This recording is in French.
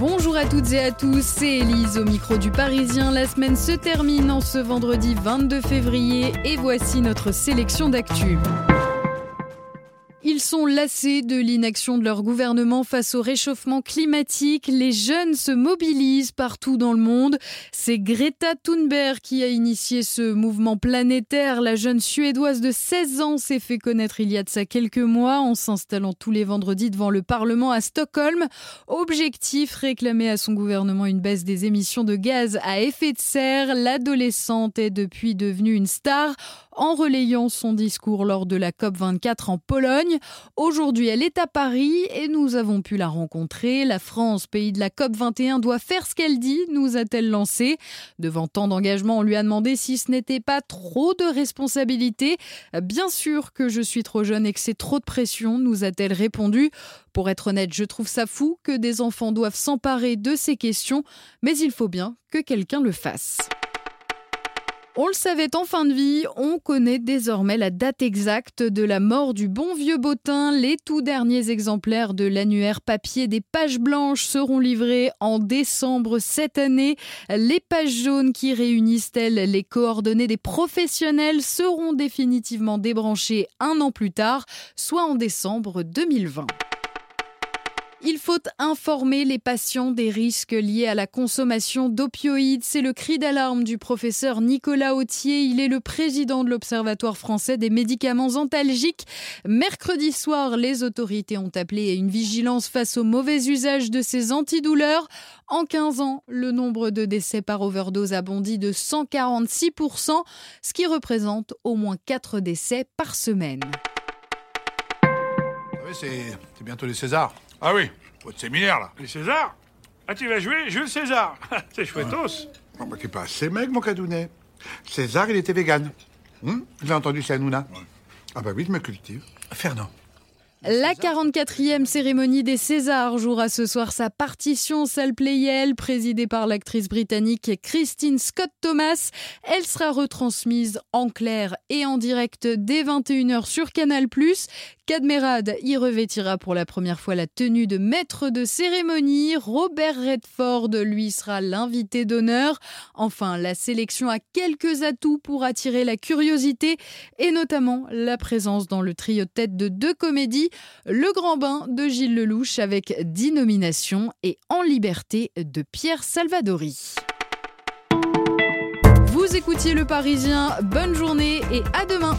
Bonjour à toutes et à tous, c'est Elise au micro du Parisien. La semaine se termine en ce vendredi 22 février et voici notre sélection d'actu. Ils sont lassés de l'inaction de leur gouvernement face au réchauffement climatique. Les jeunes se mobilisent partout dans le monde. C'est Greta Thunberg qui a initié ce mouvement planétaire. La jeune Suédoise de 16 ans s'est fait connaître il y a de ça quelques mois en s'installant tous les vendredis devant le Parlement à Stockholm. Objectif réclamer à son gouvernement une baisse des émissions de gaz à effet de serre. L'adolescente est depuis devenue une star en relayant son discours lors de la COP24 en Pologne. Aujourd'hui, elle est à Paris et nous avons pu la rencontrer. La France, pays de la COP21, doit faire ce qu'elle dit, nous a-t-elle lancé. Devant tant d'engagement, on lui a demandé si ce n'était pas trop de responsabilité. Bien sûr que je suis trop jeune et que c'est trop de pression, nous a-t-elle répondu. Pour être honnête, je trouve ça fou que des enfants doivent s'emparer de ces questions, mais il faut bien que quelqu'un le fasse. On le savait en fin de vie, on connaît désormais la date exacte de la mort du bon vieux Bottin. Les tout derniers exemplaires de l'annuaire papier des pages blanches seront livrés en décembre cette année. Les pages jaunes qui réunissent elles les coordonnées des professionnels seront définitivement débranchées un an plus tard, soit en décembre 2020. Il faut informer les patients des risques liés à la consommation d'opioïdes. C'est le cri d'alarme du professeur Nicolas Autier. Il est le président de l'Observatoire français des médicaments antalgiques. Mercredi soir, les autorités ont appelé à une vigilance face au mauvais usage de ces antidouleurs. En 15 ans, le nombre de décès par overdose a bondi de 146%, ce qui représente au moins 4 décès par semaine. Ah c'est bientôt les Césars. Ah oui, Votre séminaire, là. les César Ah, tu vas jouer Jules César C'est chouettos Oh, bah, t'es pas assez mec, mon cadounet. César, il était vegan. Hum Je l'ai entendu chez Hanouna. Ah bah oui, je me cultive. Fernand. La 44e cérémonie des Césars jouera ce soir sa partition Salle Playel, présidée par l'actrice britannique Christine Scott Thomas. Elle sera retransmise en clair et en direct dès 21h sur Canal+. Cadmerade y revêtira pour la première fois la tenue de maître de cérémonie. Robert Redford, lui, sera l'invité d'honneur. Enfin, la sélection a quelques atouts pour attirer la curiosité et notamment la présence dans le trio de tête de deux comédies, Le Grand Bain de Gilles Lelouch avec 10 nominations et En Liberté de Pierre Salvadori. Vous écoutiez Le Parisien, bonne journée et à demain